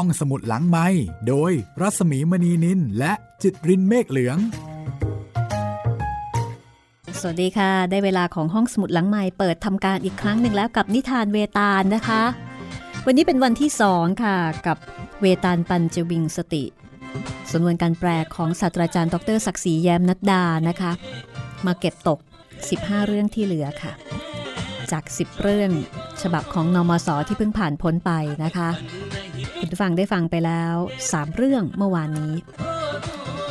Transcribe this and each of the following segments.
ห้องสมุดหลังไม้โดยรัสมีมณีนินและจิตรินเมฆเหลือง สวัสดีค่ะ ได้เวลาของห้องสมุดหลังไม้เปิดทำการอีกครั้งหนึ่งแล้วกับนิทานเวตาลนะคะ วันนี้เป็นวันที่สองค่ะ กับเวตาลปัญจวิงสติสำนวนการแปลของศาสตราจารย์ ดรศักดิ์ศรีแย้มนัดดานะคะ มาเก็บตก 15 เรื่องที่เหลือค่ะ จาก 10 เรื่องฉบับของนอมศที่เพิ่งผ่านพ้นไปนะคะ คุณผู้ฟังได้ฟังไปแล้ว 3 เรื่องเมื่อวานนี้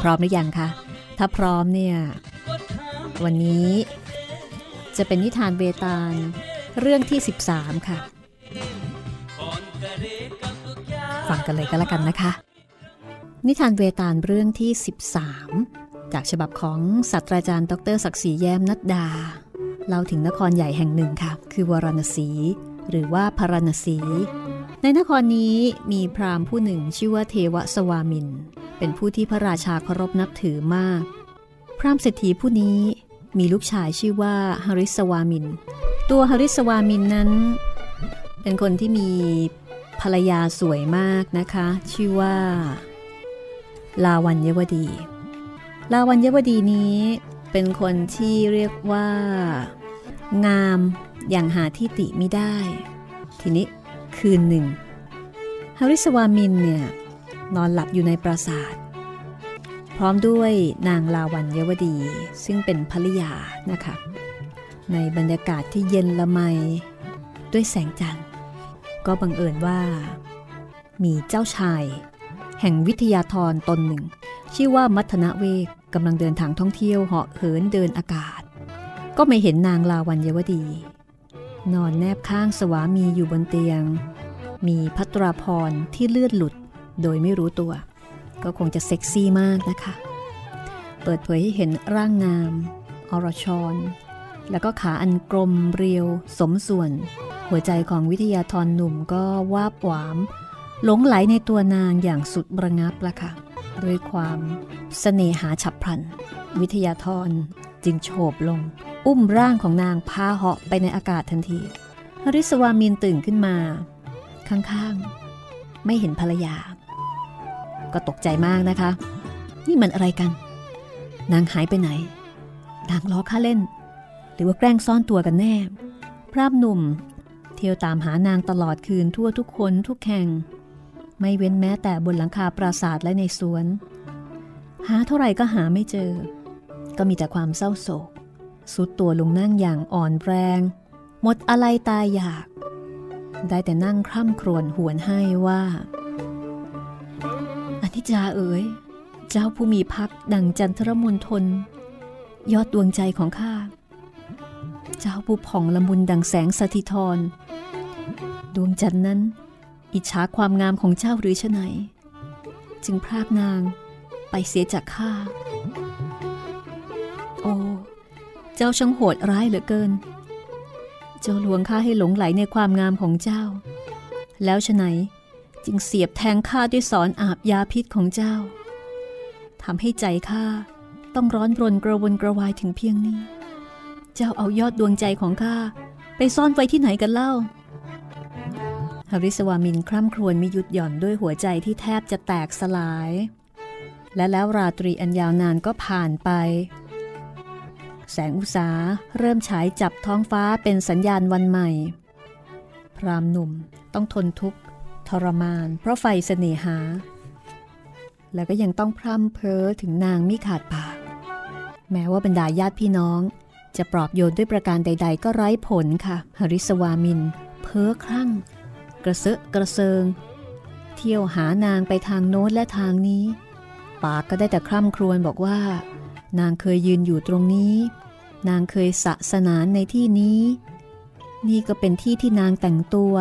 พร้อมหรือยังคะ ถ้าพร้อมเนี่ย วันนี้จะเป็นนิทานเวตาลเรื่องที่ 13 ค่ะ ฟังกันเลยก็แล้วกันนะคะ นิทานเวตาลเรื่องที่ 13 จากฉบับของศาสตราจารย์ ดรศักดิ์ศรีแย้มนัดดาเล่าถึงนครใหญ่แห่งหนึ่งค่ะ คือวารณสี หรือว่าพารณสี ในนครนี้มีพราหมณ์ผู้หนึ่งชื่อว่าเทวสวามิน เป็นผู้ที่พระราชาเคารพนับถือมาก พราหมณ์เศรษฐีผู้นี้มีลูกชายชื่อว่าฮาริสวามิน ตัวฮาริสวามินนั้น เป็นคนที่มีภรรยาสวยมากนะคะ ชื่อว่า ลาวันยวดี ลาวันยวดีนี้เป็นคนที่เรียกว่า งามอย่างหาที่ติไม่ได้ ทีนี้ คืนหนึ่งฮาริสวามินเนี่ย นอนหลับอยู่ในปราสาท พร้อมด้วยนางลาวันเยวดี ซึ่งเป็นภริยานะคะ ในบรรยากาศที่เย็นละไมด้วยแสงจันทร์ ก็บังเอิญว่า มีเจ้าชาย แห่งวิทยาธรตนหนึ่ง ชื่อว่ามัทนาเวกกำลังเดินทางท่องเที่ยวเหาะเหินเดินอากาศ ก็ไม่เห็นนางลาวันเยวดี นอนแนบข้างสวามีอยู่บนเตียง มีพัตราพรที่เลือดหลุดโดยไม่รู้ตัว ก็คงจะเซ็กซี่มากนะคะ เปิดเผยให้เห็นร่างงาม อรชร แล้วก็ขาอันกลมเรียว สมส่วน หัวใจของวิทยาธรหนุ่มก็วาบหวาม หลงไหลในตัวนางอย่างสุดระงับละค่ะด้วยความสเสน่หาฉับพลัน วิทยาธรจึงโฉบลง อุ้มร่างของนางพาเหาะไปในอากาศทันทีฮริสวามินตื่นขึ้นมา ข้างๆ ไม่เห็นภรรยา ก็ตกใจมากนะคะ นี่มันอะไรกัน นางหายไปไหน นางล้อข้าเล่น หรือว่าแกล้งซ่อนตัวกันแน่ พระหนุ่ม เที่ยวตามหานางตลอดคืนทั่วทุกคนทุกแห่ง ไม่เว้นแม้แต่บนหลังคาปราสาทและในสวน หาเท่าไหร่ก็หาไม่เจอ ก็มีแต่ความเศร้าโศก สุดตัวลงนั่งอย่างอ่อนแรง หมดอะไรตายอยาก ได้แต่นั่งคร่ำครวญหวนให้ว่าอนิจาเอ๋ย เจ้าผู้มีพักดังจันทรมนทน ยอดดวงใจของข้า เจ้าผู้ผ่องละมุนดังแสงสถิธรดวงจันทร์นั้น อิจฉาความงามของเจ้าหรือชะไหน จึงพรากนางไปเสียจากข้า เจ้าช่างโหดร้ายเหลือเกิน เจ้าลวงข้าให้หลงไหลในความงามของเจ้า แล้วชะไหนจึงเสียบแทงข้าด้วยสอนอาบยาพิษของเจ้าทำให้ใจข้าต้องร้อนรนกระวนกระวายถึงเพียงนี้ เจ้าเอายอดดวงใจของข้าไปซ่อนไว้ที่ไหนกันเล่าฮาริสวามินคร่ำครวญมีหยุดหย่อนด้วยหัวใจที่แทบจะแตกสลาย และแล้วราตรีอันยาวนานก็ผ่านไป แสงอุษาเริ่มฉายจับท้องฟ้าเป็นสัญญาณวันใหม่ พรามหนุ่มต้องทนทุกข์ทรมาน เพราะไฟเสน่หา แล้วก็ยังต้องพร่ำเพ้อถึงนางมิขาดปาก แม้ว่าบรรดาญาติพี่น้อง จะปลอบโยนด้วยประการใด ๆ ก็ไร้ผลค่ะฮาริสวามิน เพ้อคลั่ง กระเซาะกระเซิง เที่ยวหานางไปทางโน้นและทางนี้ ปากก็ได้แต่คร่ำครวญบอกว่า นางเคยยืนอยู่ตรงนี้ นางเคยสะสนานในที่นี้ นี่ก็เป็นที่ที่นางแต่งตัว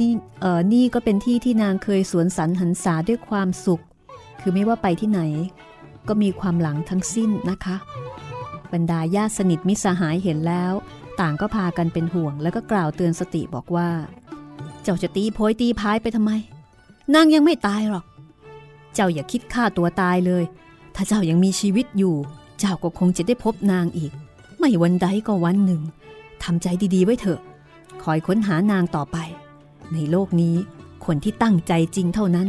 นี่เออนี่ก็เป็นที่ที่นางเคยสวนสรรหันษาด้วยความสุข คือไม่ว่าไปที่ไหน ก็มีความหลังทั้งสิ้นนะคะ บรรดาญาติสนิทมิสหายเห็นแล้ว ต่างก็พากันเป็นห่วงแล้วก็กล่าวเตือนสติบอกว่า เจ้าจะตีโพยตีพายไปทำไม นางยังไม่ตายหรอก เจ้าอย่าคิดฆ่าตัวตายเลย ถ้าเจ้ายังมีชีวิตอยู่ เจ้าก็คงจะได้พบนางอีก ไม่วันใดก็วันหนึ่งทำใจดีๆไว้เถอะ คอยค้นหานางต่อไป ในโลกนี้คนที่ตั้งใจจริงเท่านั้น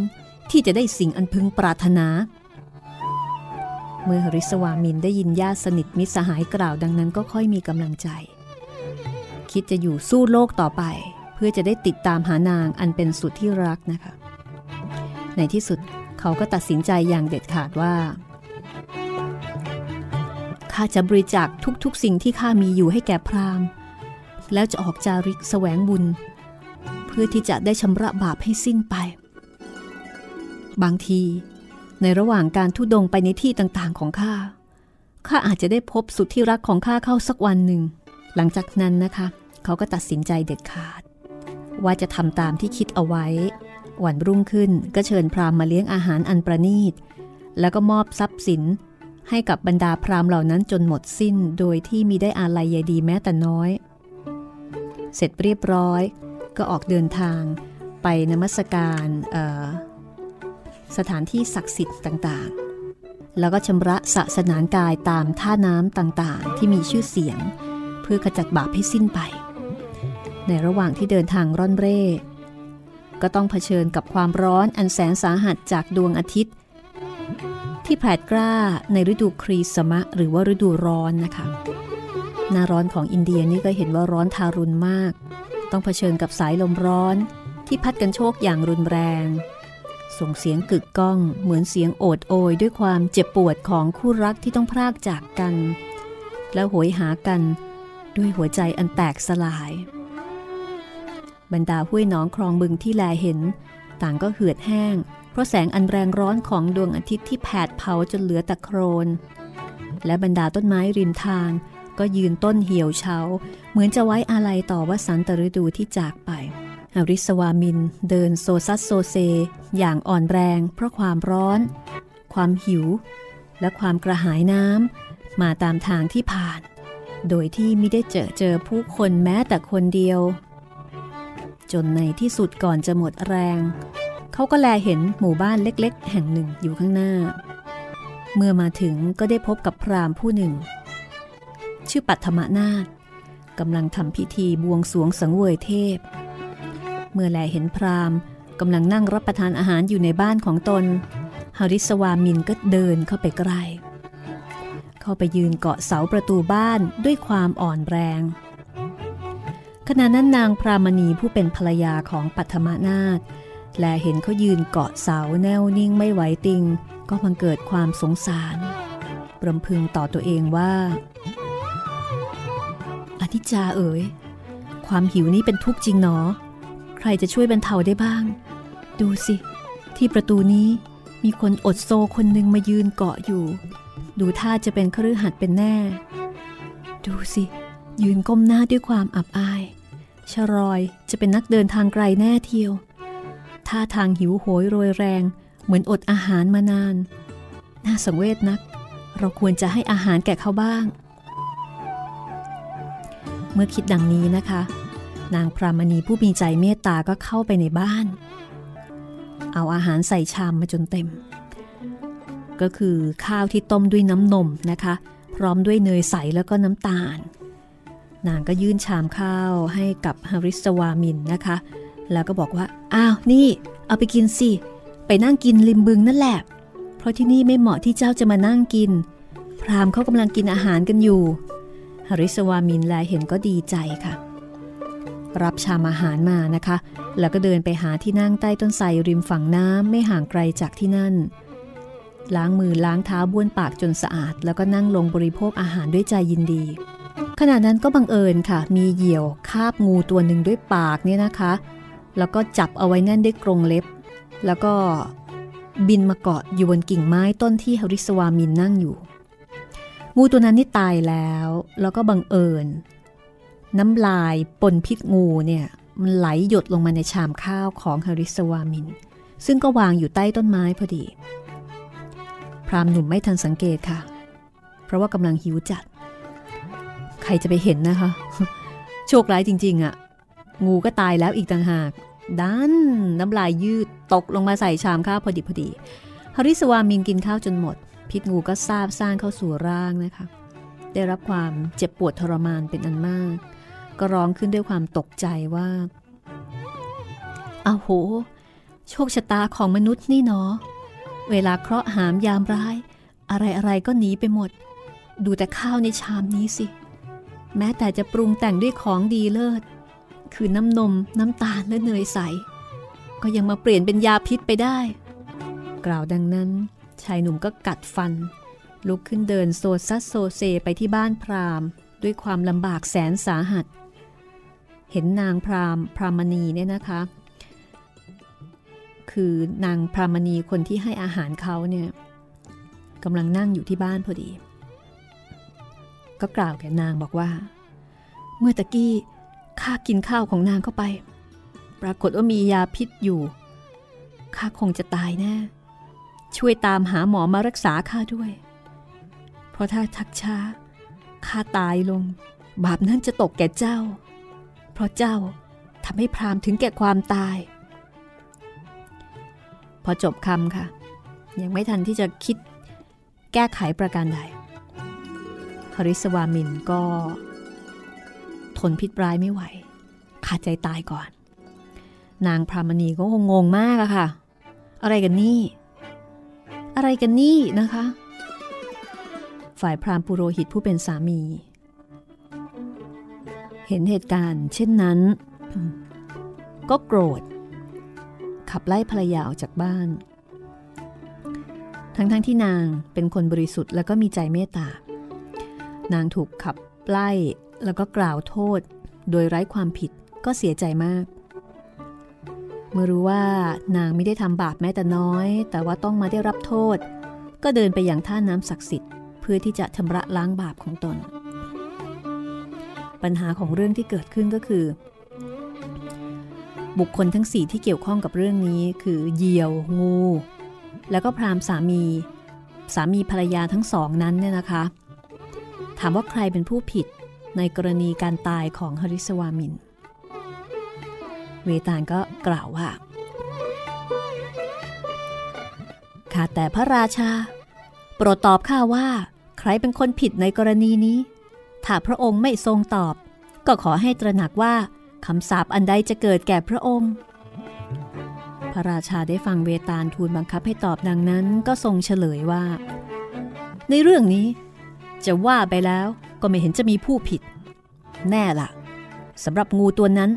ที่จะได้สิ่งอันพึงปรารถนา เมื่อริสวามินได้ยินญาติสนิทมิสหายกล่าวดังนั้นก็ค่อยมีกำลังใจ คิดจะอยู่สู้โลกต่อไป เพื่อจะได้ติดตามหานางอันเป็นสุดที่รักนะคะ ในที่สุดเขาก็ตัดสินใจอย่างเด็ดขาดว่า ข้าจะบริจาคทุกๆ สิ่งที่ข้ามีอยู่ให้แก่พราหมณ์ แล้วจะออกจาริกแสวงบุญ เพื่อที่จะได้ชำระบาปให้สิ้นไป บางที ในระหว่างการทุดงไปในที่ต่างๆของข้าข้าอาจจะได้พบสุดที่รักของข้าเข้าสักวันหนึ่ง หลังจากนั้นนะคะ เขาก็ตัดสินใจเด็ดขาด ว่าจะทำตามที่คิดเอาไว้ วันรุ่งขึ้นก็เชิญพราหมณ์มาเลี้ยงอาหารอันประณีต แล้วก็มอบทรัพย์สิน ให้กับบรรดาพราหมณ์เหล่านั้นจนหมดสิ้นโดยที่มีได้อาลัยใยดีแม้แต่น้อย เสร็จเรียบร้อยก็ออกเดินทางไปนมัสการสถานที่ศักดิ์สิทธิ์ต่างๆ แล้วก็ชำระสะสนานกายตามท่าน้ำต่างๆ ที่มีชื่อเสียง เพื่อขจัดบาปให้สิ้นไป ในระหว่างที่เดินทางร่อนเร่ ก็ต้องเผชิญกับความร้อนอันแสนสาหัสจากดวงอาทิตย์ ที่แผดกล้าในฤดูครีสมะหรือว่าฤดูร้อนนะคะ หน้าร้อนของอินเดียนี่ก็เห็นว่าร้อนทารุณมาก ต้องเผชิญกับสายลมร้อนที่พัดกันโชกอย่างรุนแรง ส่งเสียงกึกก้องเหมือนเสียงโอดโอยด้วยความเจ็บปวดของคู่รักที่ต้องพรากจากกัน แล้วหวยหากันด้วยหัวใจอันแตกสลาย บรรดาห้วยน้องคลองบึงที่แลเห็น ต่างก็เหือดแห้ง เพราะแสงอันแรงร้อนของดวงอาทิตย์ที่แผดเผาจนเหลือแต่โครน และบรรดาต้นไม้ริมทาง ก็ยืนต้นเหี่ยวเฉา เหมือนจะไว้อาลัยต่อวสันตฤดูที่จากไปอริสวามินเดินโซซัสโซเซ อย่างอ่อนแรงเพราะความร้อน ความหิว และความกระหายน้ำมาตามทางที่ผ่าน โดยที่ไม่ได้เจอเจอผู้คนแม้แต่คนเดียว จนในที่สุดก่อนจะหมดแรง เขาก็แลเห็นหมู่บ้านเล็กๆ แห่งหนึ่งอยู่ข้างหน้า เมื่อมาถึงก็ได้พบกับพราหมณ์ผู้หนึ่ง ชื่อปัทมนาถกำลังทำพิธีบวงสวงสังเวยเทพ เมื่อแลเห็นพราหมณ์กำลังนั่งรับประทานอาหารอยู่ในบ้านของตนฮาริสวามินก็เดินเข้าไปใกล้ เข้าไปยืนเกาะเสาประตูบ้านด้วยความอ่อนแรง ขณะนั้นนางพรามณีผู้เป็นภรรยาของปัทมนาถ แลเห็นเขายืนเกาะเสาแนวนิ่งไม่ไหวติง ก็มันเกิดความสงสารรำพึงต่อตัวเองว่า อธิจาเอ๋ย ความหิวนี้เป็นทุกข์จริงหนอ ใครจะช่วยบรรเทาได้บ้าง ดูสิ ที่ประตูนี้มีคนอดโซคนหนึ่งมายืนเกาะอยู่ ดูท่าจะเป็นครือหัดเป็นแน่ ดูสิ ยืนก้มหน้าด้วยความอับอาย ชรอยจะเป็นนักเดินทางไกลแน่เทียว ท่าทางหิวโหยโรยแรง เหมือนอดอาหารมานาน น่าสังเวชนัก เราควรจะให้อาหารแก่เขาบ้าง เมื่อคิดดังนี้นะคะ นางพรามณีผู้มีใจเมตตาก็เข้าไปในบ้าน เอาอาหารใส่ชามมาจนเต็ม ก็คือข้าวที่ต้มด้วยน้ำนมนะคะ พร้อมด้วยเนยใสแล้วก็น้ำตาล นางก็ยื่นชามข้าวให้กับฮาริสวามินนะคะ แล้วก็บอกว่า อ้าว นี่ เอาไปกินสิ ไปนั่งกินริมบึงนั่นแหละ เพราะที่นี่ไม่เหมาะที่เจ้าจะมานั่งกิน พรามเขากำลังกินอาหารกันอยู่ฮาริสวามินแลเห็นก็ดีใจค่ะ รับชามอาหารมานะคะ แล้วก็เดินไปหาที่นั่งใต้ต้นไทรริมฝั่งน้ำไม่ห่างไกลจากที่นั่น ล้างมือล้างเท้าบ้วนปากจนสะอาด แล้วก็นั่งลงบริโภคอาหารด้วยใจยินดีขณะนั้นก็บังเอิญค่ะ มีเหยี่ยวคาบงูตัวหนึ่งด้วยปากเนี่ยนะคะ แล้วก็จับเอาไว้แน่นด้วยกรงเล็บ แล้วก็บินมาเกาะอยู่บนกิ่งไม้ต้นที่ฮาริสวามินนั่งอยู่ งูตัวนั้นนี่ตายแล้ว แล้วก็บังเอิญ น้ำลายปนพิษงูเนี่ยมันไหลหยดลงมาในชามข้าวของฮาริสวามิน ซึ่งก็วางอยู่ใต้ต้นไม้พอดี พรามหนุ่มไม่ทันสังเกตค่ะ เพราะว่ากำลังหิวจัด ใครจะไปเห็นนะคะ โชคร้ายจริง ๆอะ่ะ งูก็ตายแล้วอีกต่างหากดันน้ำลายยืดตกลงมาใส่ชามข้าวพอดีพอดีฮาริสวามินกินข้าวจนหมด พิษงูก็ซาบซ่านเข้าสู่ร่างนะคะ ได้รับความเจ็บปวดทรมานเป็นอันมาก ก็ร้องขึ้นด้วยความตกใจว่าอ้าโห โชคชะตาของมนุษย์นี่เนาะเวลาเคราะห์หามยามร้าย อะไรอะไรก็หนีไปหมด ดูแต่ข้าวในชามนี้สิ แม้แต่จะปรุงแต่งด้วยของดีเลิศ คือน้ำนม น้ำตาลและเนยใส ก็ยังมาเปลี่ยนเป็นยาพิษไปได้ กล่าวดังนั้น ชายหนุ่มก็กัดฟัน ลุกขึ้นเดินโซซัสโซเซไปที่บ้านพราหมณ์ ด้วยความลำบากแสนสาหัส เห็นนางพราหมณ์พรามณีเนี่ยนะคะ คือนางพรามณีคนที่ให้อาหารเขาเนี่ยกำลังนั่งอยู่ที่บ้านพอดี ก็กล่าวแก่นางบอกว่า เมื่อตะกี้ ข้ากินข้าวของนางเข้าไป ปรากฏว่ามียาพิษอยู่ ข้าคงจะตายแน่ ช่วยตามหาหมอมารักษาข้าด้วย เพราะถ้าทักช้า ข้าตายลง บาปนั้นจะตกแก่เจ้า เพราะเจ้าทำให้พรามถึงแก่ความตาย พอจบคำค่ะ ยังไม่ทันที่จะคิดแก้ไขประการใด ฮริสวามินก็ นพิษร้ายไม่ไหว ขาดใจตายก่อน นางพรามณีก็คงงงมากอะค่ะ อะไรกันนี่ อะไรกันนี่นะคะ ฝ่ายพรามปุโรหิตผู้เป็นสามี เห็นเหตุการณ์ เช่นนั้น ก็โกรธ ขับไล่ภรรยาออกจากบ้าน ทั้งๆทที่นางเป็นคนบริสุทธิ์และก็มีใจเมตตานางถูกขับไล่ แล้วก็กล่าวโทษโดยไร้ความผิดก็เสียใจมาก เมื่อรู้ว่านางไม่ได้ทำบาปแม้แต่น้อย แต่ว่าต้องมาได้รับโทษ ก็เดินไปอย่างท่าน้ำศักดิ์สิทธิ์เพื่อที่จะชำระล้างบาปของตน ปัญหาของเรื่องที่เกิดขึ้นก็คือ บุคคลทั้งสี่ที่เกี่ยวข้องกับเรื่องนี้คือเหยี่ยว งู แล้วก็พรามสามี สามีภรรยาทั้งสองนั้นเนี่ยนะคะ ถามว่าใครเป็นผู้ผิด ในกรณีการตายของฮริสวามิน เวตาลก็กล่าวว่าข้าแต่พระราชา โปรดตอบข้าว่า ใครเป็นคนผิดในกรณีนี้ ถ้าพระองค์ไม่ทรงตอบ ก็ขอให้ตระหนักว่าคำสาปอันใดจะเกิดแก่พระองค์ พระราชาได้ฟังเวตาลทูลบังคับให้ตอบดังนั้นก็ทรงเฉลยว่า ในเรื่องนี้ จะว่าไปแล้ว ก็ไม่เห็นจะมีผู้ผิด แน่ละ่ะสำหรับงูตัวนั้น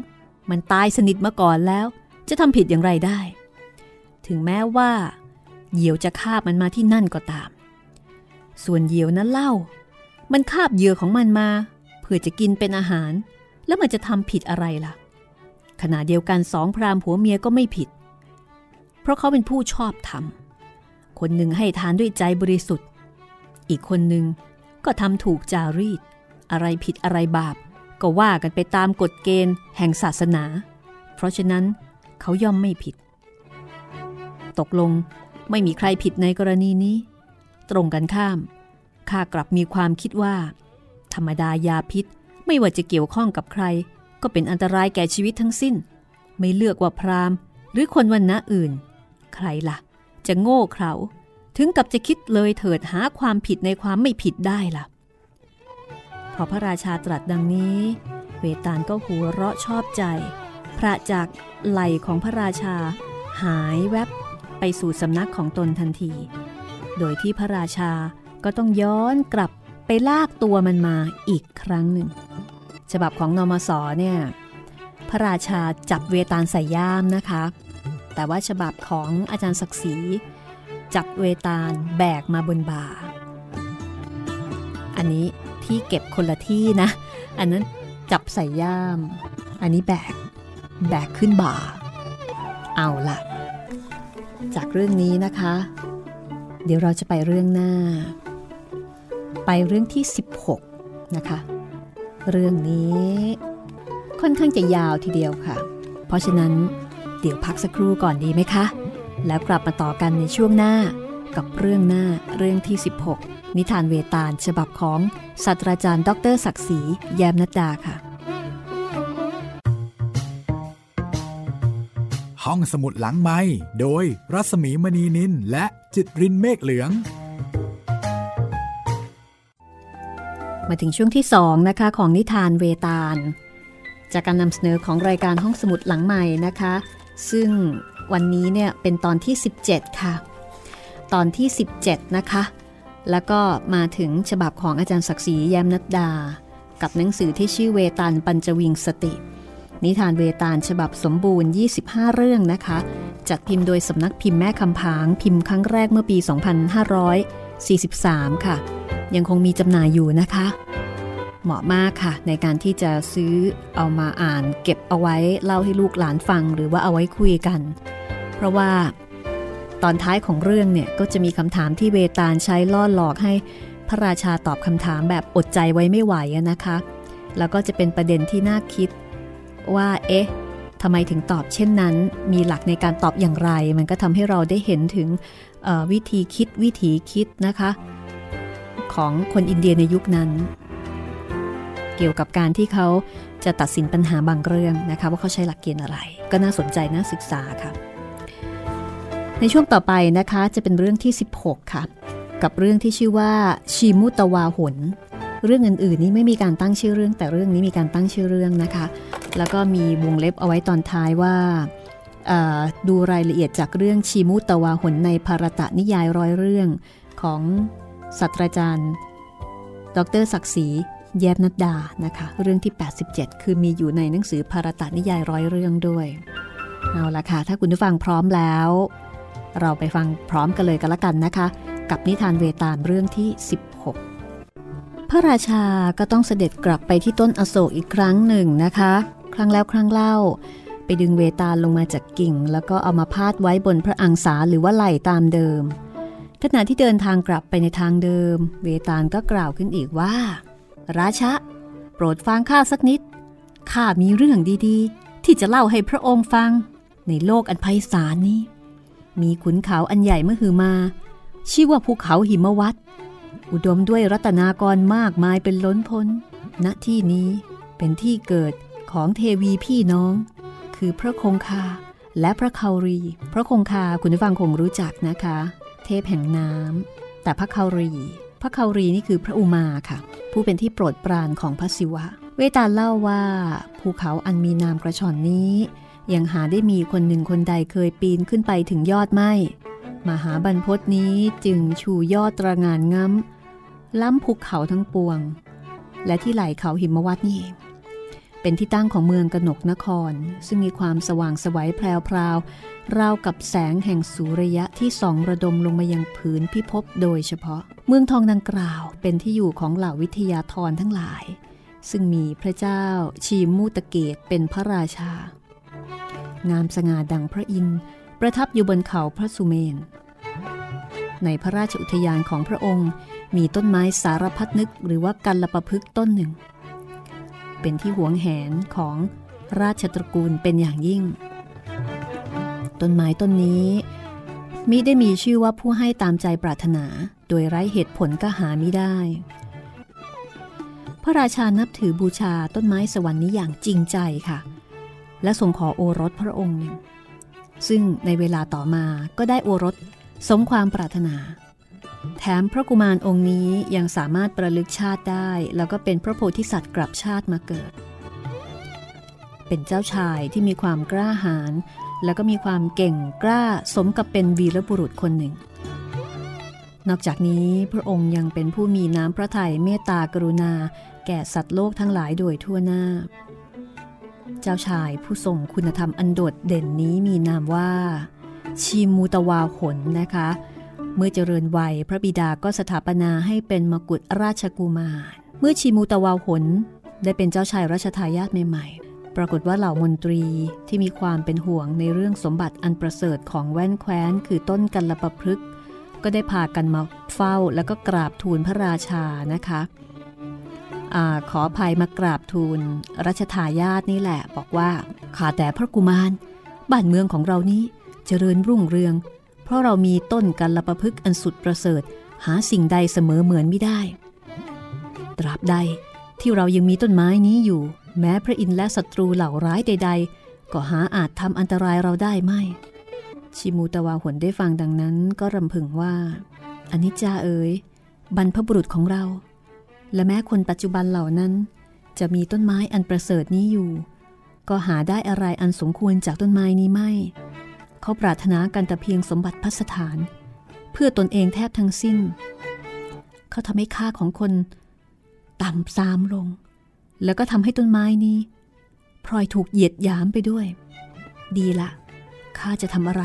มันตายสนิทมาก่อนแล้ว จะทำผิดอย่างไรได้ ถึงแม้ว่า เหยี่ยวจะคาบมันมาที่นั่นก็ตาม ส่วนเหยี่ยวนั้นเล่า มันคาบเหยื่อของมันมาเพื่อจะกินเป็นอาหาร แล้วมันจะทำผิดอะไรล่ะ ขณะเดียวกันสองพรามผัวเมียก็ไม่ผิด เพราะเขาเป็นผู้ชอบธรรมคนหนึ่งให้ทานด้วยใจบริสุทธิ์ อีกคนหนึ่ง ก็ทำถูกจารีต อะไรผิดอะไรบาป ก็ว่ากันไปตามกฎเกณฑ์แห่งศาสนา เพราะฉะนั้นเขาย่อมไม่ผิด ตกลงไม่มีใครผิดในกรณีนี้ ตรงกันข้าม ข้ากลับมีความคิดว่า ธรรมดายาพิษไม่ว่าจะเกี่ยวข้องกับใคร ก็เป็นอันตรายแก่ชีวิตทั้งสิ้น ไม่เลือกว่าพราหมณ์หรือคนวันณะอื่น ใครละ่ะ จะโง่เขลา ถึงกับจะคิดเลยเถิดหาความผิดในความไม่ผิดได้ล่ะ พอพระราชาตรัสดังนี้ เวตาลก็หัวเราะชอบใจ พระจากไหลของพระราชา หายแวบไปสู่สำนักของตนทันที โดยที่พระราชาก็ต้องย้อนกลับไปลากตัวมันมาอีกครั้งหนึ่ง ฉบับของนอมศเนี่ยพระราชาจับเวตาลใส่ย่ามนะคะ แต่ว่าฉบับของอาจารย์ศักดิ์ศรี จับเวตาลแบกมาบนบ่า อันนี้ที่เก็บคนละที่นะ อันนั้นจับใส่ย่าม อันนี้แบก แบกขึ้นบ่า เอาละจากเรื่องนี้นะคะ เดี๋ยวเราจะไปเรื่องหน้า ไปเรื่องที่ 16 นะคะ เรื่องนี้ค่อนข้างจะยาวทีเดียวค่ะ เพราะฉะนั้นเดี๋ยวพักสักครู่ก่อนดีไหมคะ แล้วกลับมาต่อกันในช่วงหน้า กับเรื่องหน้าเรื่องที่ 16 นิทานเวตาลฉบับของศาสตราจารย์ ดรศักดิ์ศรีแยมนัดดาค่ะ ห้องสมุดหลังไม้โดยรัสมีมณีนินและจิตรินเมฆเหลืองมาถึงช่วงที่ 2 นะคะ ของนิทานเวตาล จากการนำเสนอของรายการห้องสมุดหลังใหม่นะคะ ซึ่ง วันนี้เนี่ยเป็นตอนที่ 17 ค่ะ ตอนที่ 17 นะคะ แล้วก็มาถึงฉบับของอาจารย์ศักดิ์ศรีแย้มนัดดา กับหนังสือที่ชื่อเวตาลปัญจวิงสติ นิทานเวตาลฉบับสมบูรณ์ 25 เรื่องนะคะ จัดพิมพ์โดยสำนักพิมพ์แม่คำผางพิมพ์ครั้งแรกเมื่อปี 2543 ค่ะ ยังคงมีจำหน่ายอยู่นะคะ เหมาะมากค่ะ ในการที่จะซื้อเอามาอ่าน เก็บเอาไว้เล่าให้ลูกหลานฟังหรือว่าเอาไว้คุยกัน เพราะว่าตอนท้ายของเรื่องเนี่ยก็จะมีคำถามที่เวตาลใช้ล่อหลอกให้พระราชาตอบคำถามแบบอดใจไว้ไม่ไหวนะคะ แล้วก็จะเป็นประเด็นที่น่าคิดว่าเอ๊ะทำไมถึงตอบเช่นนั้น มีหลักในการตอบอย่างไร มันก็ทำให้เราได้เห็นถึงวิธีคิดวิถีคิดนะคะ ของคนอินเดียในยุคนั้น เกี่ยวกับการที่เขาจะตัดสินปัญหาบางเรื่องนะคะว่าเขาใช้หลักเกณฑ์อะไร ก็น่าสนใจน่าศึกษาค่ะ ในช่วงต่อไปนะคะจะเป็นเรื่องที่ 16 ค่ะ กับเรื่องที่ชื่อว่าชีมุตวาหนเรื่องอื่นๆนี้ไม่มีการตั้งชื่อเรื่อง แต่เรื่องนี้มีการตั้งชื่อเรื่องนะคะ แล้วก็มีวงเล็บเอาไว้ตอนท้ายว่าดูรายละเอียดจากเรื่องชีมุตวาหนในภารตะนิยายร้อยเรื่องของศาสตราจารย์ ดรศักดิ์ศรี แยบนัดดานะคะ เรื่องที่ 87 คือมีอยู่ในหนังสือภารตะนิยายร้อยเรื่องด้วย เอาละค่ะ ถ้าคุณผู้ฟังพร้อมแล้ว เราไปฟังพร้อมกันเลยกันละกันนะคะ กับนิทานเวตาลเรื่องที่ 16 พระราชาก็ต้องเสด็จกลับไปที่ต้นอโศกอีกครั้งหนึ่งนะคะ ครั้งแล้วครั้งเล่า ไปดึงเวตาลลงมาจากกิ่ง แล้วก็เอามาพาดไว้บนพระอังสาหรือว่าไหล่ตามเดิมขณะที่เดินทางกลับไปในทางเดิม เวตาลก็กล่าวขึ้นอีกว่า ราชะ โปรดฟังข้าสักนิด ข้ามีเรื่องดีๆ ที่จะเล่าให้พระองค์ฟัง ในโลกอันไพศาลนี้ มีขุนเขาอันใหญ่เมื่อหือมา ชื่อว่าภูเขาหิมวัตอุดมด้วยรัตนากรมากมายเป็นล้นพ้น ณ ที่นี้เป็นที่เกิดของเทวีพี่น้อง คือพระคงคาและพระเคารี พระคงคาคุณผู้ฟังคงรู้จักนะคะ เทพแห่งน้ำแต่พระเคารี พระคารีนี่คือพระอุมาค่ะ ผู้เป็นที่โปรดปรานของพระศิวะ เวตาลเล่าว่า ภูเขาอันมีนามกระชอนนี้ ยังหาได้มีคนหนึ่งคนใดเคยปีนขึ้นไปถึงยอดไม้มหาบรรพศนี้จึงชูยอดตระงานง้ำล้ำภูเขาทั้งปวง และที่ไหล่เขาหิมวัดนี่เอง เป็นที่ตั้งของเมืองกนกนคร ซึ่งมีความสว่างสวัยแพรวราวรากับแสงแห่งสุริยะที่ส่องระดมลงมายังผืนพิภพโดยเฉพาะ เมืองทองดังกล่าวเป็นที่อยู่ของเหล่าวิทยาธรทั้งหลาย ซึ่งมีพระเจ้าชีมูตะเกตเป็นพระราชา งามสง่าดังพระอินทร์ประทับอยู่บนเขาพระสุเมน ในพระราชอุทยานของพระองค์ มีต้นไม้สารพัดนึกหรือว่ากันละประพฤกต้นหนึ่ง เป็นที่หวงแหนของราชตระกูลเป็นอย่างยิ่ง ต้นไม้ต้นนี้มิได้มีชื่อว่าผู้ให้ตามใจปรารถนาโดยไร้เหตุผลก็หาไม่ได้ พระราชานับถือบูชาต้นไม้สวรรค์นี้อย่างจริงใจค่ะ และทรงขอโอรสพระองค์หนึ่ง ซึ่งในเวลาต่อมาก็ได้โอรสสมความปรารถนา แถมพระกุมารองค์นี้ยังสามารถประลึกชาติได้ แล้วก็เป็นพระโพธิสัตว์กลับชาติมาเกิด เป็นเจ้าชายที่มีความกล้าหาญแล้วก็มีความเก่งกล้าสมกับเป็นวีรบุรุษคนหนึ่ง นอกจากนี้พระองค์ยังเป็นผู้มีน้ำพระทัยเมตตากรุณา แก่สัตว์โลกทั้งหลายโดยทั่วหน้า เจ้าชายผู้ทรงคุณธรรมอันโดดเด่นนี้มีนามว่า ชีมูตวาหนนะคะ เมื่อเจริญวัยพระบิดาก็สถาปนาให้เป็นมกุฎราชกุมาร เมื่อชีมูตะวาวหนได้เป็นเจ้าชายรัชทายาทใหม่ๆ ปรากฏว่าเหล่ามนตรีที่มีความเป็นห่วงในเรื่องสมบัติอันประเสริฐของแว่นแคว้น คือต้นกันลประพฤกก็ได้พากันมาเฝ้าแล้วก็กราบทูลพระราชานะคะอขอภัยมากราบทูลรัชทายาทนี่แหละ บอกว่าข้าแต่พระกุมาร บ้านเมืองของเรานี้เจริญรุ่งเรือง เพราะเรามีต้นกัละประพฤกอันสุดประเสริฐ หาสิ่งใดเสมอเหมือนไม่ได้ ตราบใดที่เรายังมีต้นไม้นี้อยู่ แม้พระอินทร์และศัตรูเหล่าร้ายใด ๆ ก็หาอาจทำอันตรายเราได้ไม่ ชิมูตวาหวนได้ฟังดังนั้นก็รำพึงว่าอนิจจาเอ๋ยบรรพบุรุษของเรา และแม้คนปัจจุบันเหล่านั้น จะมีต้นไม้อันประเสริฐนี้อยู่ ก็หาได้อะไรอันสมควรจากต้นไม้นี้ไม่ เขาปรารถนากันแต่เพียงสมบัติพัสถาน เพื่อตนเองแทบทั้งสิ้น เขาทำให้ค่าของคน ต่ำซามลง แล้วก็ทำให้ต้นไม้นี้พลอยถูกเหยียดหยามไปด้วย ดีละข้าจะทำอะไร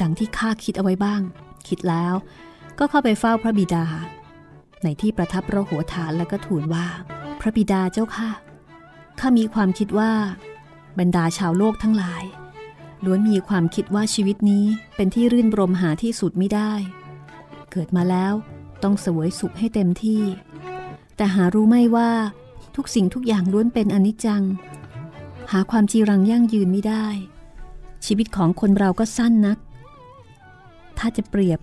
ดังที่ข้าคิดเอาไว้บ้าง คิดแล้ว ก็เข้าไปเฝ้าพระบิดา ในที่ประทับระหัวฐานแล้วก็ทูลว่า พระบิดาเจ้าค่ะข้ามีความคิดว่า บรรดาชาวโลกทั้งหลาย ล้วนมีความคิดว่าชีวิตนี้เป็นที่รื่นรมหาที่สุดไม่ได้ เกิดมาแล้วต้องเสวยสุขให้เต็มที่ แต่หารู้ไม่ว่าทุกสิ่งทุกอย่างล้วนเป็นอนิจจัง หาความจีรังยั่งยืนไม่ได้ ชีวิตของคนเราก็สั้นนัก ถ้าจะเปรียบ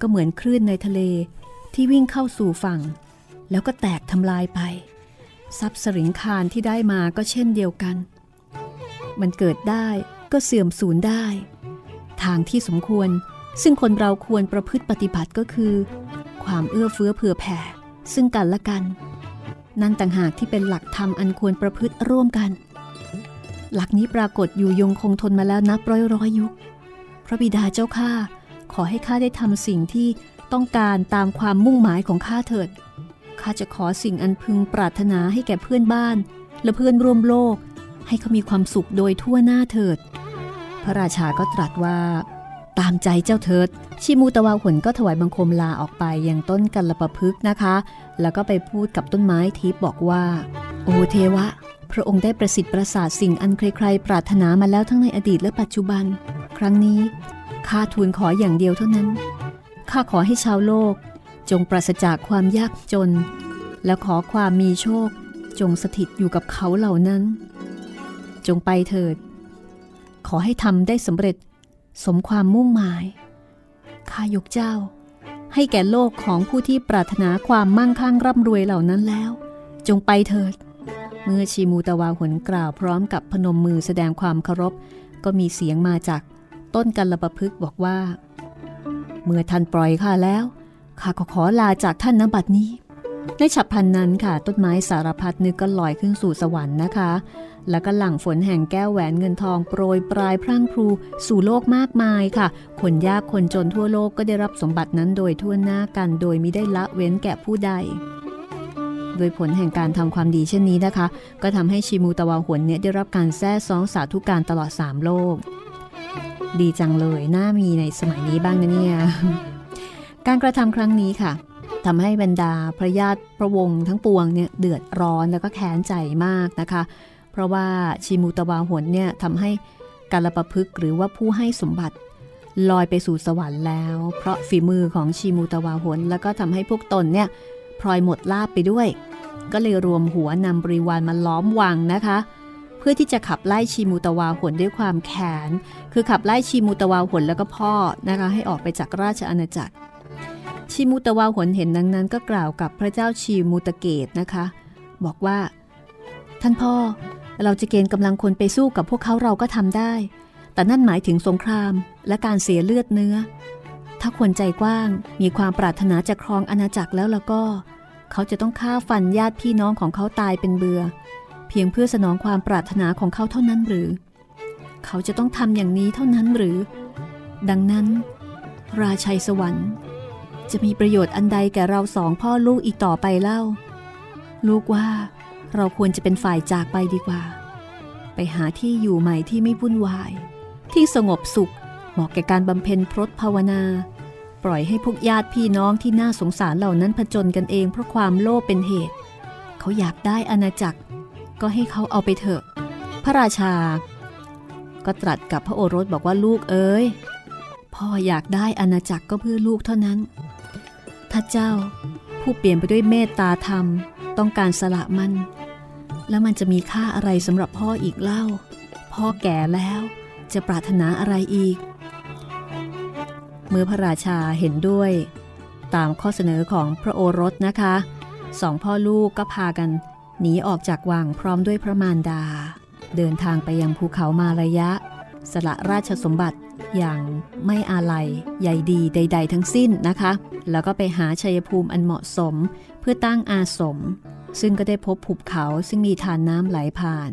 ก็เหมือนคลื่นในทะเลที่วิ่งเข้าสู่ฝั่ง แล้วก็แตกทำลายไป ทรัพย์สริงคารที่ได้มาก็เช่นเดียวกัน มันเกิดได้ ก็เสื่อมสูญได้ ทางที่สมควรซึ่งคนเราควรประพฤติปฏิบัติก็คือ ความเอื้อเฟื้อเผื่อแผ่ ซึ่งกันและกัน นั่นต่างหากที่เป็นหลักธรรมอันควรประพฤติร่วมกัน หลักนี้ปรากฏอยู่ยงคงทนมาแล้วนับร้อยร้อยยุค พระบิดาเจ้าข้าขอให้ข้าได้ทำสิ่งที่ต้องการตามความมุ่งหมายของข้าเถิดข้าจะขอสิ่งอันพึงปรารถนาให้แก่เพื่อนบ้าน และเพื่อนร่วมโลก ให้เขามีความสุขโดยทั่วหน้าเถิด พระราชาก็ตรัสว่า ตามใจเจ้าเถิด ชิมูตะวาหุนก็ถวายบังคมลาออกไปยังต้นกัลปะพึกนะคะ แล้วก็ไปพูดกับต้นไม้ทิพบอกว่า โอเทวะ พระองค์ได้ประสิทธิ์ประสาทสิ่งอันใครๆ ปรารถนามาแล้วทั้งในอดีตและปัจจุบัน ครั้งนี้ข้าทูลขออย่างเดียวเท่านั้นข้าขอให้ชาวโลก จงปราศจากความยากจน และขอความมีโชค จงสถิตอยู่กับเขาเหล่านั้น จงไปเถิด ขอให้ทำได้สำเร็จสมความมุ่งหมาย ข้ายกเจ้า ให้แก่โลกของผู้ที่ปรารถนาความมั่งคั่งร่ำรวยเหล่านั้นแล้ว จงไปเถิด เมื่อชีมูตะวาหนกล่าวพร้อมกับพนมมือแสดงความเคารพ ก็มีเสียงมาจากต้นกัลปะพึกบอกว่า เมื่อท่านปล่อยข้าแล้วข้าก็ขอลาจากท่านนบัดนี้ ในฉับพลันนั้นค่ะ ต้นไม้สารพัดนึกก็ลอยขึ้นสู่สวรรค์นะคะ แล้วก็หลั่งฝนแห่งแก้วแหวนเงินทองโปรยปลายพรั่งพรูสู่โลกมากมายค่ะ คนยากคนจนทั่วโลกก็ได้รับสมบัตินั้นโดยทั่วหน้ากันโดยมิได้ละเว้นแก่ผู้ใดโดยผลแห่งการทำความดีเช่นนี้นะคะ ก็ทำให้ชิมูตะวาหวนเนี่ยได้รับการแท้ซองสาธุการตลอด 3 โลก ดีจังเลยน่ามีในสมัยนี้บ้างนะเนี่ย การกระทำครั้งนี้ค่ะ ทำให้บรรดาพระญาติพระวงศ์ทั้งปวงเนี่ยเดือดร้อนแล้วก็แค้นใจมากนะคะ เพราะว่าชิมูตะวาหนเนี่ยทำให้กาลปะพึกหรือว่าผู้ให้สมบัติลอยไปสู่สวรรค์แล้ว เพราะฝีมือของชิมูตะวาหน แล้วก็ทำให้พวกตนเนี่ยพลอยหมดลาบไปด้วย ก็เลยรวมหัวนำบริวารมาล้อมวังนะคะ เพื่อที่จะขับไล่ชีมูตะวาหนด้วยความแค้นคือขับไล่ชีมูตะวาหนแล้วก็พ่อนะคะให้ออกไปจากราชอาณาจักร ชิมูตะวาหนเห็นดังนั้นก็กล่าวกับพระเจ้าชีมูตะเกตนะคะ บอกว่า ท่านพ่อเราจะเกณฑ์กำลังคนไปสู้กับพวกเขาเราก็ทำได้ แต่นั่นหมายถึงสงครามและการเสียเลือดเนื้อ ถ้าคนใจกว้างมีความปรารถนาจะครองอาณาจักรแล้วแล้วก็ เขาจะต้องฆ่าฟันญาติพี่น้องของเขาตายเป็นเบือ เพียงเพื่อสนองความปรารถนาของเขาเท่านั้นหรือ เขาจะต้องทำอย่างนี้เท่านั้นหรือ ดังนั้น ราชัยสวรรค์ จะมีประโยชน์อันใดแก่เราสองพ่อลูกอีกต่อไปเล่า ลูกว่าเราควรจะเป็นฝ่ายจากไปดีกว่า ไปหาที่อยู่ใหม่ที่ไม่วุ่นวาย ที่สงบสุขเหมาะแก่การบำเพ็ญพรตภาวนา ปล่อยให้พวกญาติพี่น้องที่น่าสงสารเหล่านั้นผจญกันเองเพราะความโลภเป็นเหตุ เขาอยากได้อาณาจักร ก็ให้เขาเอาไปเถอะ พระราชา ก็ตรัสกับพระโอรสบอกว่าลูกเอ๋ยพ่ออยากได้อาณาจักรก็เพื่อลูกเท่านั้น ถ้าเจ้า ผู้เปลี่ยนไปด้วยเมตตาธรรม ต้องการสละมัน แล้วมันจะมีค่าอะไรสำหรับพ่ออีกเล่า พ่อแก่แล้วจะปรารถนาอะไรอีก เมื่อพระราชาเห็นด้วย ตามข้อเสนอของพระโอรสนะคะสองพ่อลูกก็พากันหนีออกจากวังพร้อมด้วยพระมารดา เดินทางไปยังภูเขามาระยะ สละราชสมบัติ อย่างไม่อาลัยใยดีใด ๆ ทั้งสิ้นนะคะ แล้วก็ไปหาชัยภูมิอันเหมาะสมเพื่อตั้งอาสม ซึ่งก็ได้พบภูเขาซึ่งมีทานน้ำไหลผ่าน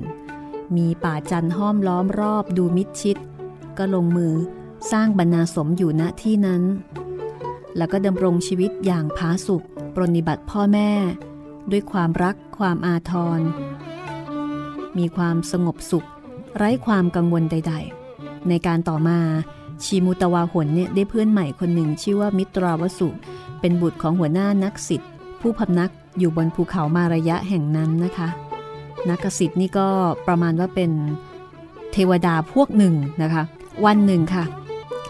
มีป่าจันห้อมล้อมรอบดูมิดชิด ก็ลงมือสร้างบรรณาสมอยู่ณที่นั้น แล้วก็ดำรงชีวิตอย่างผาสุกปรนิบัติพ่อแม่ ด้วยความรักความอาทร มีความสงบสุข ไร้ความกังวลใด ๆ ในการต่อมาชีมุตวาหนเนี่ยได้เพื่อนใหม่คนหนึ่งชื่อว่ามิตราวสุ เป็นบุตรของหัวหน้านักสิทธิ์ผู้พำนักอยู่บนภูเขามาระยะแห่งนั้นนะคะ นักสิทธิ์นี่ก็ประมาณว่าเป็นเทวดาพวกหนึ่งนะคะ วันหนึ่งค่ะ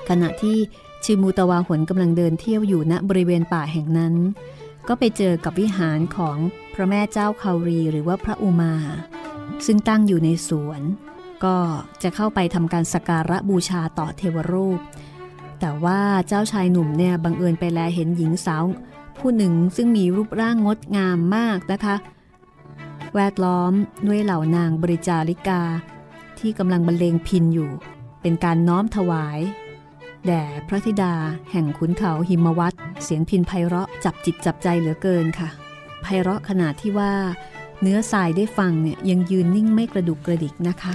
ขณะที่ชิมูตวาหนกำลังเดินเที่ยวอยู่ณบริเวณป่าแห่งนั้น ก็ไปเจอกับวิหารของพระแม่เจ้าคารีหรือว่าพระอุมา ซึ่งตั้งอยู่ในสวน ก็จะเข้าไปทำการสักการะบูชาต่อเทวรูป แต่ว่าเจ้าชายหนุ่มเนี่ยบังเอิญไปแลเห็นหญิงสาวผู้หนึ่งซึ่งมีรูปร่างงดงามมากนะคะ แวดล้อมด้วยเหล่านางบริจาริกา ที่กำลังบรรเลงพินอยู่ เป็นการน้อมถวาย แด่พระธิดาแห่งขุนเขาหิมวัตเสียงพินไพเราะจับจิตจับใจเหลือเกินค่ะ ไพเราะขนาดที่ว่า เนื้อสายได้ฟังเนี่ยยังยืนนิ่งไม่กระดุกกระดิกนะคะ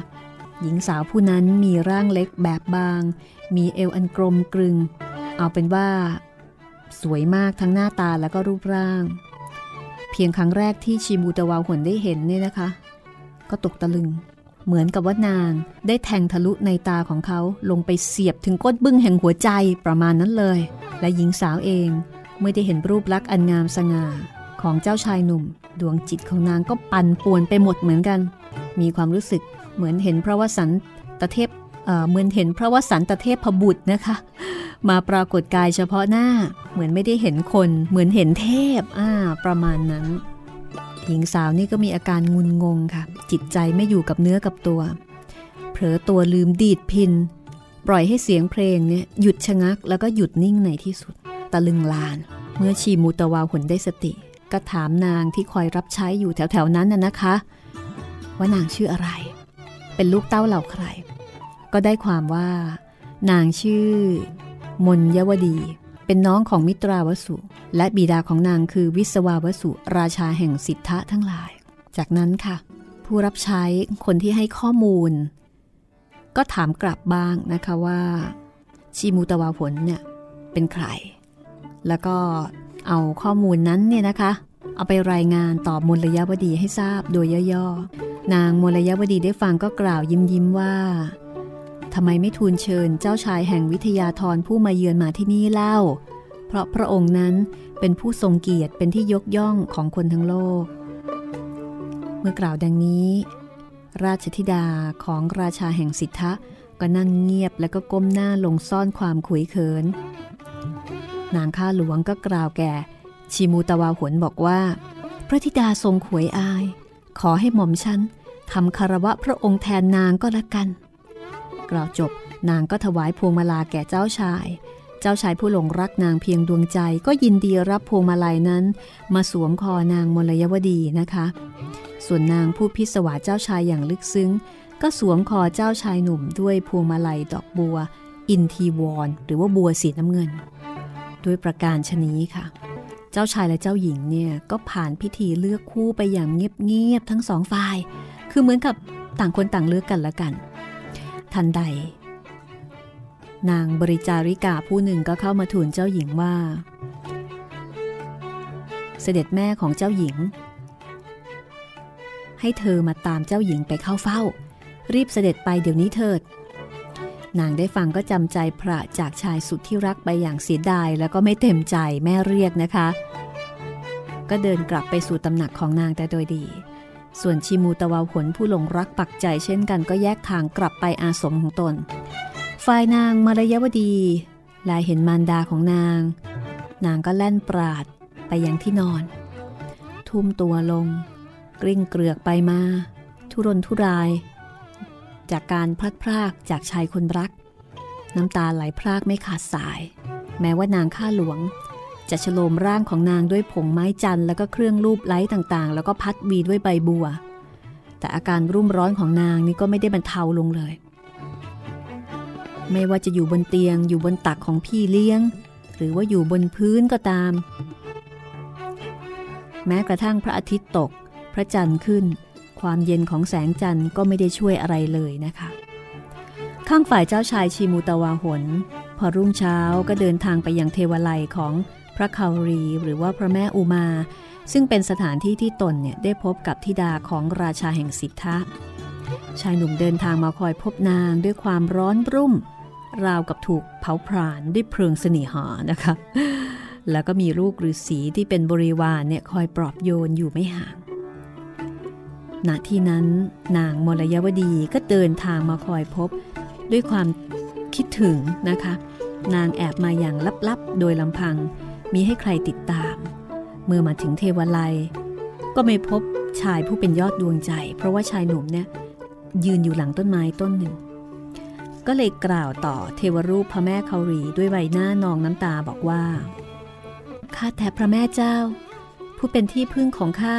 หญิงสาวผู้นั้นมีร่างเล็กแบบบาง มีเอวอันกลมกลึง เอาเป็นว่า สวยมากทั้งหน้าตาแล้วก็รูปร่าง เพียงครั้งแรกที่ชิมูตะวาวหนได้เห็นเนี่ยนะคะ ก็ตกตะลึง เหมือนกับว่านางได้แทงทะลุในตาของเขาลงไปเสียบถึงก้นบึ้งแห่งหัวใจประมาณนั้นเลย และหญิงสาวเองเมื่อได้เห็นรูปลักษณ์อันงามสง่าของเจ้าชายหนุ่ม ดวงจิตของนางก็ปั่นป่วนไปหมดเหมือนกัน มีความรู้สึก เหมือนเห็นพระวสันตเทพเหมือนเห็นพระวสันตเทพพบุตรนะคะ มาปรากฏกายเฉพาะหน้าเหมือนไม่ได้เห็นคน เหมือนเห็นเทพอ่าประมาณนั้น หญิงสาวนี่ก็มีอาการงุนงงค่ะ จิตใจไม่อยู่กับเนื้อกับตัว เผลอตัวลืมดีดพิน ปล่อยให้เสียงเพลงเนี่ยหยุดชะงักแล้วก็หยุดนิ่งในที่สุด ตะลึงลาน เมื่อชีมูตะวาวหนได้สติ ก็ถามนางที่คอยรับใช้อยู่แถวๆนั้นน่ะนะคะ ว่านางชื่ออะไร เป็นลูกเต้าเหล่าใคร ก็ได้ความว่า นางชื่อ มนยวดี เป็นน้องของมิตราวสุ และบิดาของนางคือวิศวาวสุ ราชาแห่งสิทธะทั้งหลาย จากนั้นค่ะ ผู้รับใช้คนที่ให้ข้อมูล ก็ถามกลับบ้างนะคะว่า ชีมูตวาผลเนี่ยเป็นใคร แล้วก็เอาข้อมูลนั้นเนี่ยนะคะ เอาไปรายงานต่อมลยวดีให้ทราบโดยย่อๆ นางมลยวดีได้ฟังก็กล่าวยิ้มยิ้มว่าทำไมไม่ทูลเชิญเจ้าชายแห่งวิทยาธรผู้มาเยือนมาที่นี่เล่า เพราะพระองค์นั้นเป็นผู้ทรงเกียรติเป็นที่ยกย่องของคนทั้งโลก เมื่อกล่าวดังนี้ ราชธิดาของราชาแห่งสิทธะก็นั่งเงียบแล้วก็ก้มหน้าลงซ่อนความขุยเขิน นางข้าหลวงก็กล่าวแก่ ชิมูตะวาหนบอกว่า พระธิดาทรงขวยอาย ขอให้หม่อมฉันทำคารวะพระองค์แทนนางก็แล้วกัน กล่าวจบนางก็ถวายพวงมาลาแก่เจ้าชาย เจ้าชายผู้หลงรักนางเพียงดวงใจก็ยินดีรับพวงมาลัยนั้น มาสวมคอนางมลยวดีนะคะ ส่วนนางผู้พิศวาเจ้าชายอย่างลึกซึ้ง ก็สวมคอเจ้าชายหนุ่มด้วยพวงมาลัยดอกบัว อินทีวอนหรือว่าบัวสีน้ำเงิน ด้วยประการชนี้ค่ะ เจ้าชายและเจ้าหญิงเนี่ยก็ผ่านพิธีเลือกคู่ไปอย่างเงียบๆทั้งสองฝ่าย คือเหมือนกับต่างคนต่างเลือกกันละกัน ทันใด นางบริจาริกาผู้หนึ่งก็เข้ามาทูลเจ้าหญิงว่า เสด็จแม่ของเจ้าหญิง ให้เธอมาตามเจ้าหญิงไปเข้าเฝ้า รีบเสด็จไปเดี๋ยวนี้เถิด นางได้ฟังก็จำใจพระจากชายสุดที่รักไปอย่างเสียดายแล้วก็ไม่เต็มใจแม่เรียกนะคะ ก็เดินกลับไปสู่ตำหนักของนางแต่โดยดี ส่วนชิมูตะวาผลผู้หลงรักปักใจเช่นกันก็แยกทางกลับไปอาสมของตน ฝ่ายนางมารยวดีลายเห็นมารดาของนาง นางก็แล่นปราดไปยังที่นอน ทุ่มตัวลง กลิ้งเกลือกไปมา ทุรนทุราย จากการพลัดพรากจากชายคนรัก น้ำตาไหลพรากไม่ขาดสาย แม้ว่านางข้าหลวง จะฉโลมร่างของนางด้วยผงไม้จันแล้วก็เครื่องรูปไล้ต่างๆ แล้วก็พัดวีด้วยใบบัว แต่อาการรุ่มร้อนของนางนี่ก็ไม่ได้บรรเทาลงเลย ไม่ว่าจะอยู่บนเตียงอยู่บนตักของพี่เลี้ยง หรือว่าอยู่บนพื้นก็ตาม แม้กระทั่งพระอาทิตย์ตก พระจันทร์ขึ้น ความเย็นของแสงจันทร์ก็ไม่ได้ช่วยอะไรเลยนะคะ ข้างฝ่ายเจ้าชายชีมูตวาหน พอรุ่งเช้าก็เดินทางไปยังเทวไลของพระคารีหรือว่าพระแม่อุมา ซึ่งเป็นสถานที่ที่ตนเนี่ยได้พบกับธิดาของราชาแห่งสิทธะ ชายหนุ่มเดินทางมาคอยพบนางด้วยความร้อนรุ่ม ราวกับถูกเผาผลาญด้วยเพลิงสน่หานะคะ แล้วก็มีลูกฤาษีที่เป็นบริวารเนี่ยคอยปลอบโยนอยู่ไม่ห่าง ณที่นั้นนางมลยวดีก็เดินทางมาคอยพบ ด้วยความคิดถึงนะคะ นางแอบมาอย่างลับๆ โดยลำพังมีให้ใครติดตาม เมื่อมาถึงเทวไลก็ไม่พบชายผู้เป็นยอดดวงใจ เพราะว่าชายหนุ่มเนี่ยยืนอยู่หลังต้นไม้ต้นหนึ่ง ก็เลยกล่าวต่อเทวรูปพระแม่เคารีด้วยใบหน้านองน้ำตาบอกว่าข้าแต่พระแม่เจ้า ผู้เป็นที่พึ่งของข้า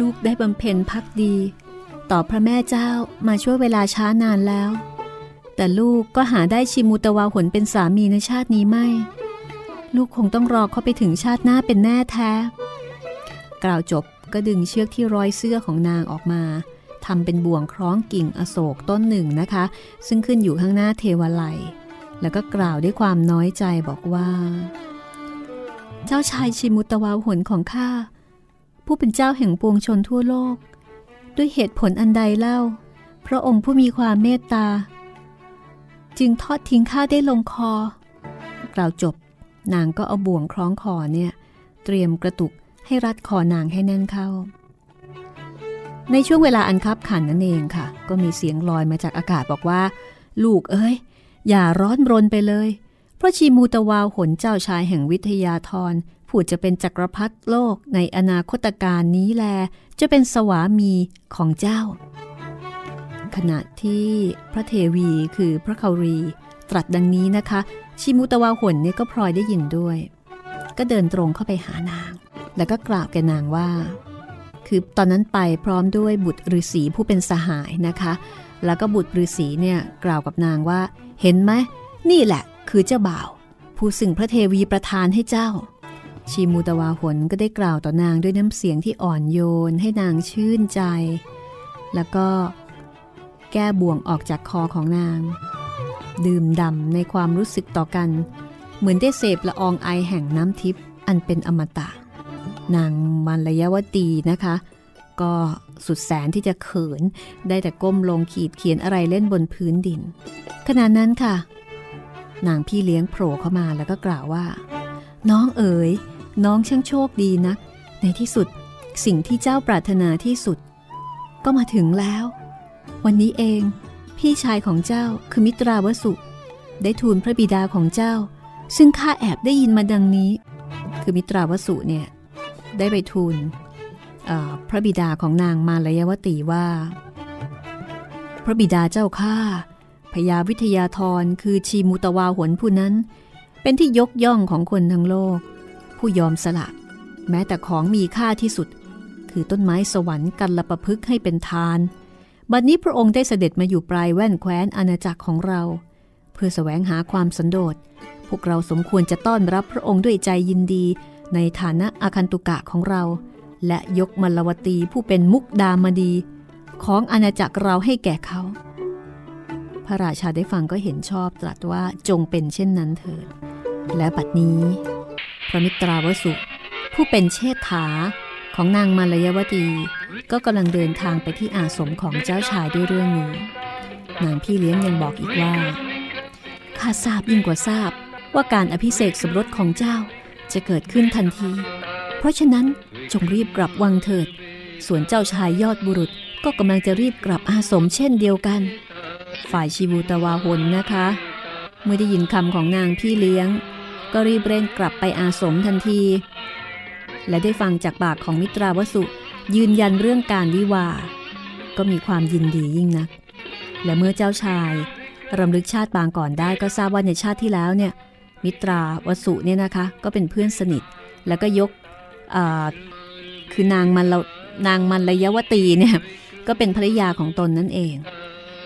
ลูกได้บำเพ็ญพักดี ต่อพระแม่เจ้ามาช่วยเวลาช้านานแล้ว แต่ลูกก็หาได้ชิมูตวาหนเป็นสามีในชาตินี้ไม่ ลูกคงต้องรอเขาไปถึงชาติหน้าเป็นแน่แท้ กล่าวจบก็ดึงเชือกที่ร้อยเสื้อของนางออกมาทำเป็นบ่วงคล้องกิ่งอโศกต้นหนึ่งนะคะ ซึ่งขึ้นอยู่ข้างหน้าเทวไลแล้วก็กล่าวด้วยความน้อยใจบอกว่า เจ้าชายชิมุตวาหนของข้า ผู้เป็นเจ้าแห่งปวงชนทั่วโลก ด้วยเหตุผลอันใดเล่า พระองค์ผู้มีความเมตตา จึงทอดทิ้งข้าได้ลงคอ กล่าวจบ นางก็เอาบ่วงคล้องคอเนี่ย เตรียมกระตุกให้รัดคอนางให้แน่นเข้า ในช่วงเวลาอันคับขันนั่นเองค่ะ ก็มีเสียงลอยมาจากอากาศบอกว่า ลูกเอ้ย อย่าร้อนรนไปเลย เพราะชีมูตะวาวหนเจ้าชายแห่งวิทยาธร ผู้จะเป็นจักรพรรดิโลกในอนาคตการนี้แล จะเป็นสวามีของเจ้า ขณะที่พระเทวีคือพระคารีตรัสดังนี้นะคะ ชิมุตวาหนเนี่ยก็พลอยได้ยินด้วย ก็เดินตรงเข้าไปหานาง แล้วก็กล่าวแกนางว่า คือตอนนั้นไปพร้อมด้วยบุตรฤาษีผู้เป็นสหายนะคะ แล้วก็บุตรฤาษีเนี่ยกล่าวกับนางว่า เห็นไหมนี่แหละ คือเจ้าบ่าว ผู้สึงพระเทวีประทานให้เจ้า ชีมูตวาหนก็ได้กล่าวต่อนางด้วยน้ำเสียงที่อ่อนโยนให้นางชื่นใจ แล้วก็แก้บ่วงออกจากคอของนาง ดื่มดำในความรู้สึกต่อกัน เหมือนได้เสพละอองไอแห่งน้ำทิพย์อันเป็นอมตะ นางมัลยะวตีนะคะ ก็สุดแสนที่จะเขินได้แต่ก้มลงขีดเขียนอะไรเล่นบนพื้นดิน ขณะนั้นค่ะ นางพี่เลี้ยงโผล่เข้ามาแล้วก็กล่าวว่า น้องเอ๋ย น้องช่างโชคดีนะในที่สุดสิ่งที่เจ้าปรารถนาที่สุด ก็มาถึงแล้ว วันนี้เอง พี่ชายของเจ้าคือมิตราวสุ ได้ทูลพระบิดาของเจ้า ซึ่งข้าแอบได้ยินมาดังนี้ คือมิตราวสุเนี่ยได้ไปทูลพระบิดาของนางมาลยวตีว่า พระบิดาเจ้าข้าพญาวิทยาธรคือชีมุตวาหนผู้นั้น เป็นที่ยกย่องของคนทั้งโลก ผู้ยอมสละ แม้แต่ของมีค่าที่สุด คือต้นไม้สวรรค์กันละประพฤกให้เป็นทาน บัดนี้พระองค์ได้เสด็จมาอยู่ปลายแว่นแคว้นอาณาจักรของเรา เพื่อสแสวงหาความสันโดษ พวกเราสมควรจะต้อนรับพระองค์ด้วยใจยินดีในฐานะอาคันตุกะของเรา และยกมลวตีผู้เป็นมุกดามดี ของอาณาจักรเราให้แก่เขา พระราชาได้ฟังก็เห็นชอบตรัสว่าจงเป็นเช่นนั้นเถิด และบัดนี้ ระมิตราวสุ ผู้เป็นเชษฐาของนางมารยวตีก็กำลังเดินทางไปที่อาสมของเจ้าชายด้วยเรื่องนี้ นางพี่เลี้ยงยังบอกอีกว่าข้าทราบยิ่งกว่าทราบว่าการอภิเษกสมรสของเจ้าจะเกิดขึ้นทันที เพราะฉะนั้นจงรีบกลับวังเถิด ส่วนเจ้าชายยอดบุรุษก็กำลังจะรีบกลับอาสมเช่นเดียวกัน ฝ่ายชีบูตวาหนนะคะ เมื่อได้ยินคำของนางพี่เลี้ยง ก็รีบเร่งกลับไปอาสมทันที และได้ฟังจากปากของมิตราวสุยืนยันเรื่องการวิวา ก็มีความยินดียิ่งนัก และเมื่อเจ้าชายรำลึกชาติบางก่อนได้ก็ทราบว่าในชาติที่แล้วเนี่ย มิตราวสุเนี่ยนะคะก็เป็นเพื่อนสนิท แล้วก็ยกคือนางมันนางมันระยวตีเนี่ยก็เป็นภรรยาของตนนั่นเอง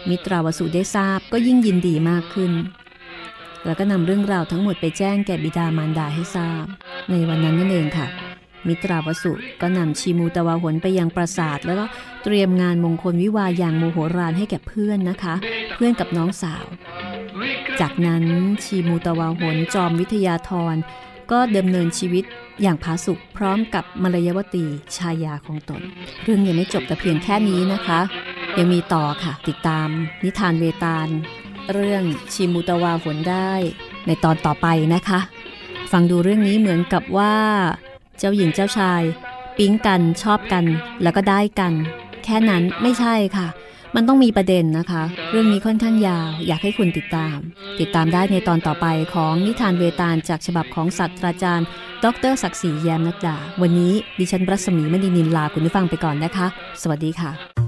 มิตราวสุได้ทราบก็ยิ่งยินดีมากขึ้น แล้วก็นำเรื่องราวทั้งหมดไปแจ้งแก่บิดามารดาให้ทราบ ในวันนั้นนั่นเองค่ะ มิตราวสุก็นำชีมูตวาหนไปยังปราสาท แล้วก็เตรียมงานมงคลวิวาอย่างโมโหรานให้แก่เพื่อนนะคะ เพื่อนกับน้องสาว จากนั้นชีมูตวาหนจอมวิทยาธรก็ดำเนินชีวิตอย่างผาสุกพร้อมกับมลยวตีชายาของตน เรื่องยังไม่จบแต่เพียงแค่นี้นะคะ ยังมีต่อค่ะ ติดตามนิทานเวตาล เรื่องชิมูตวาฝนได้ในตอนต่อไปนะคะ ฟังดูเรื่องนี้เหมือนกับว่า เจ้าหญิงเจ้าชาย ปิ๊งกันชอบกันแล้วก็ได้กัน แค่นั้นไม่ใช่ค่ะ มันต้องมีประเด็นนะคะ เรื่องนี้ค่อนข้างยาว อยากให้คุณติดตาม ติดตามได้ในตอนต่อไปของนิทานเวตาลจากฉบับของศาสตราจารย์ ดรศักดิ์ศรีแยมนักดา วันนี้ดิฉันรัศมีมณีนินลาคุณผู้ฟังไปก่อนนะคะ สวัสดีค่ะ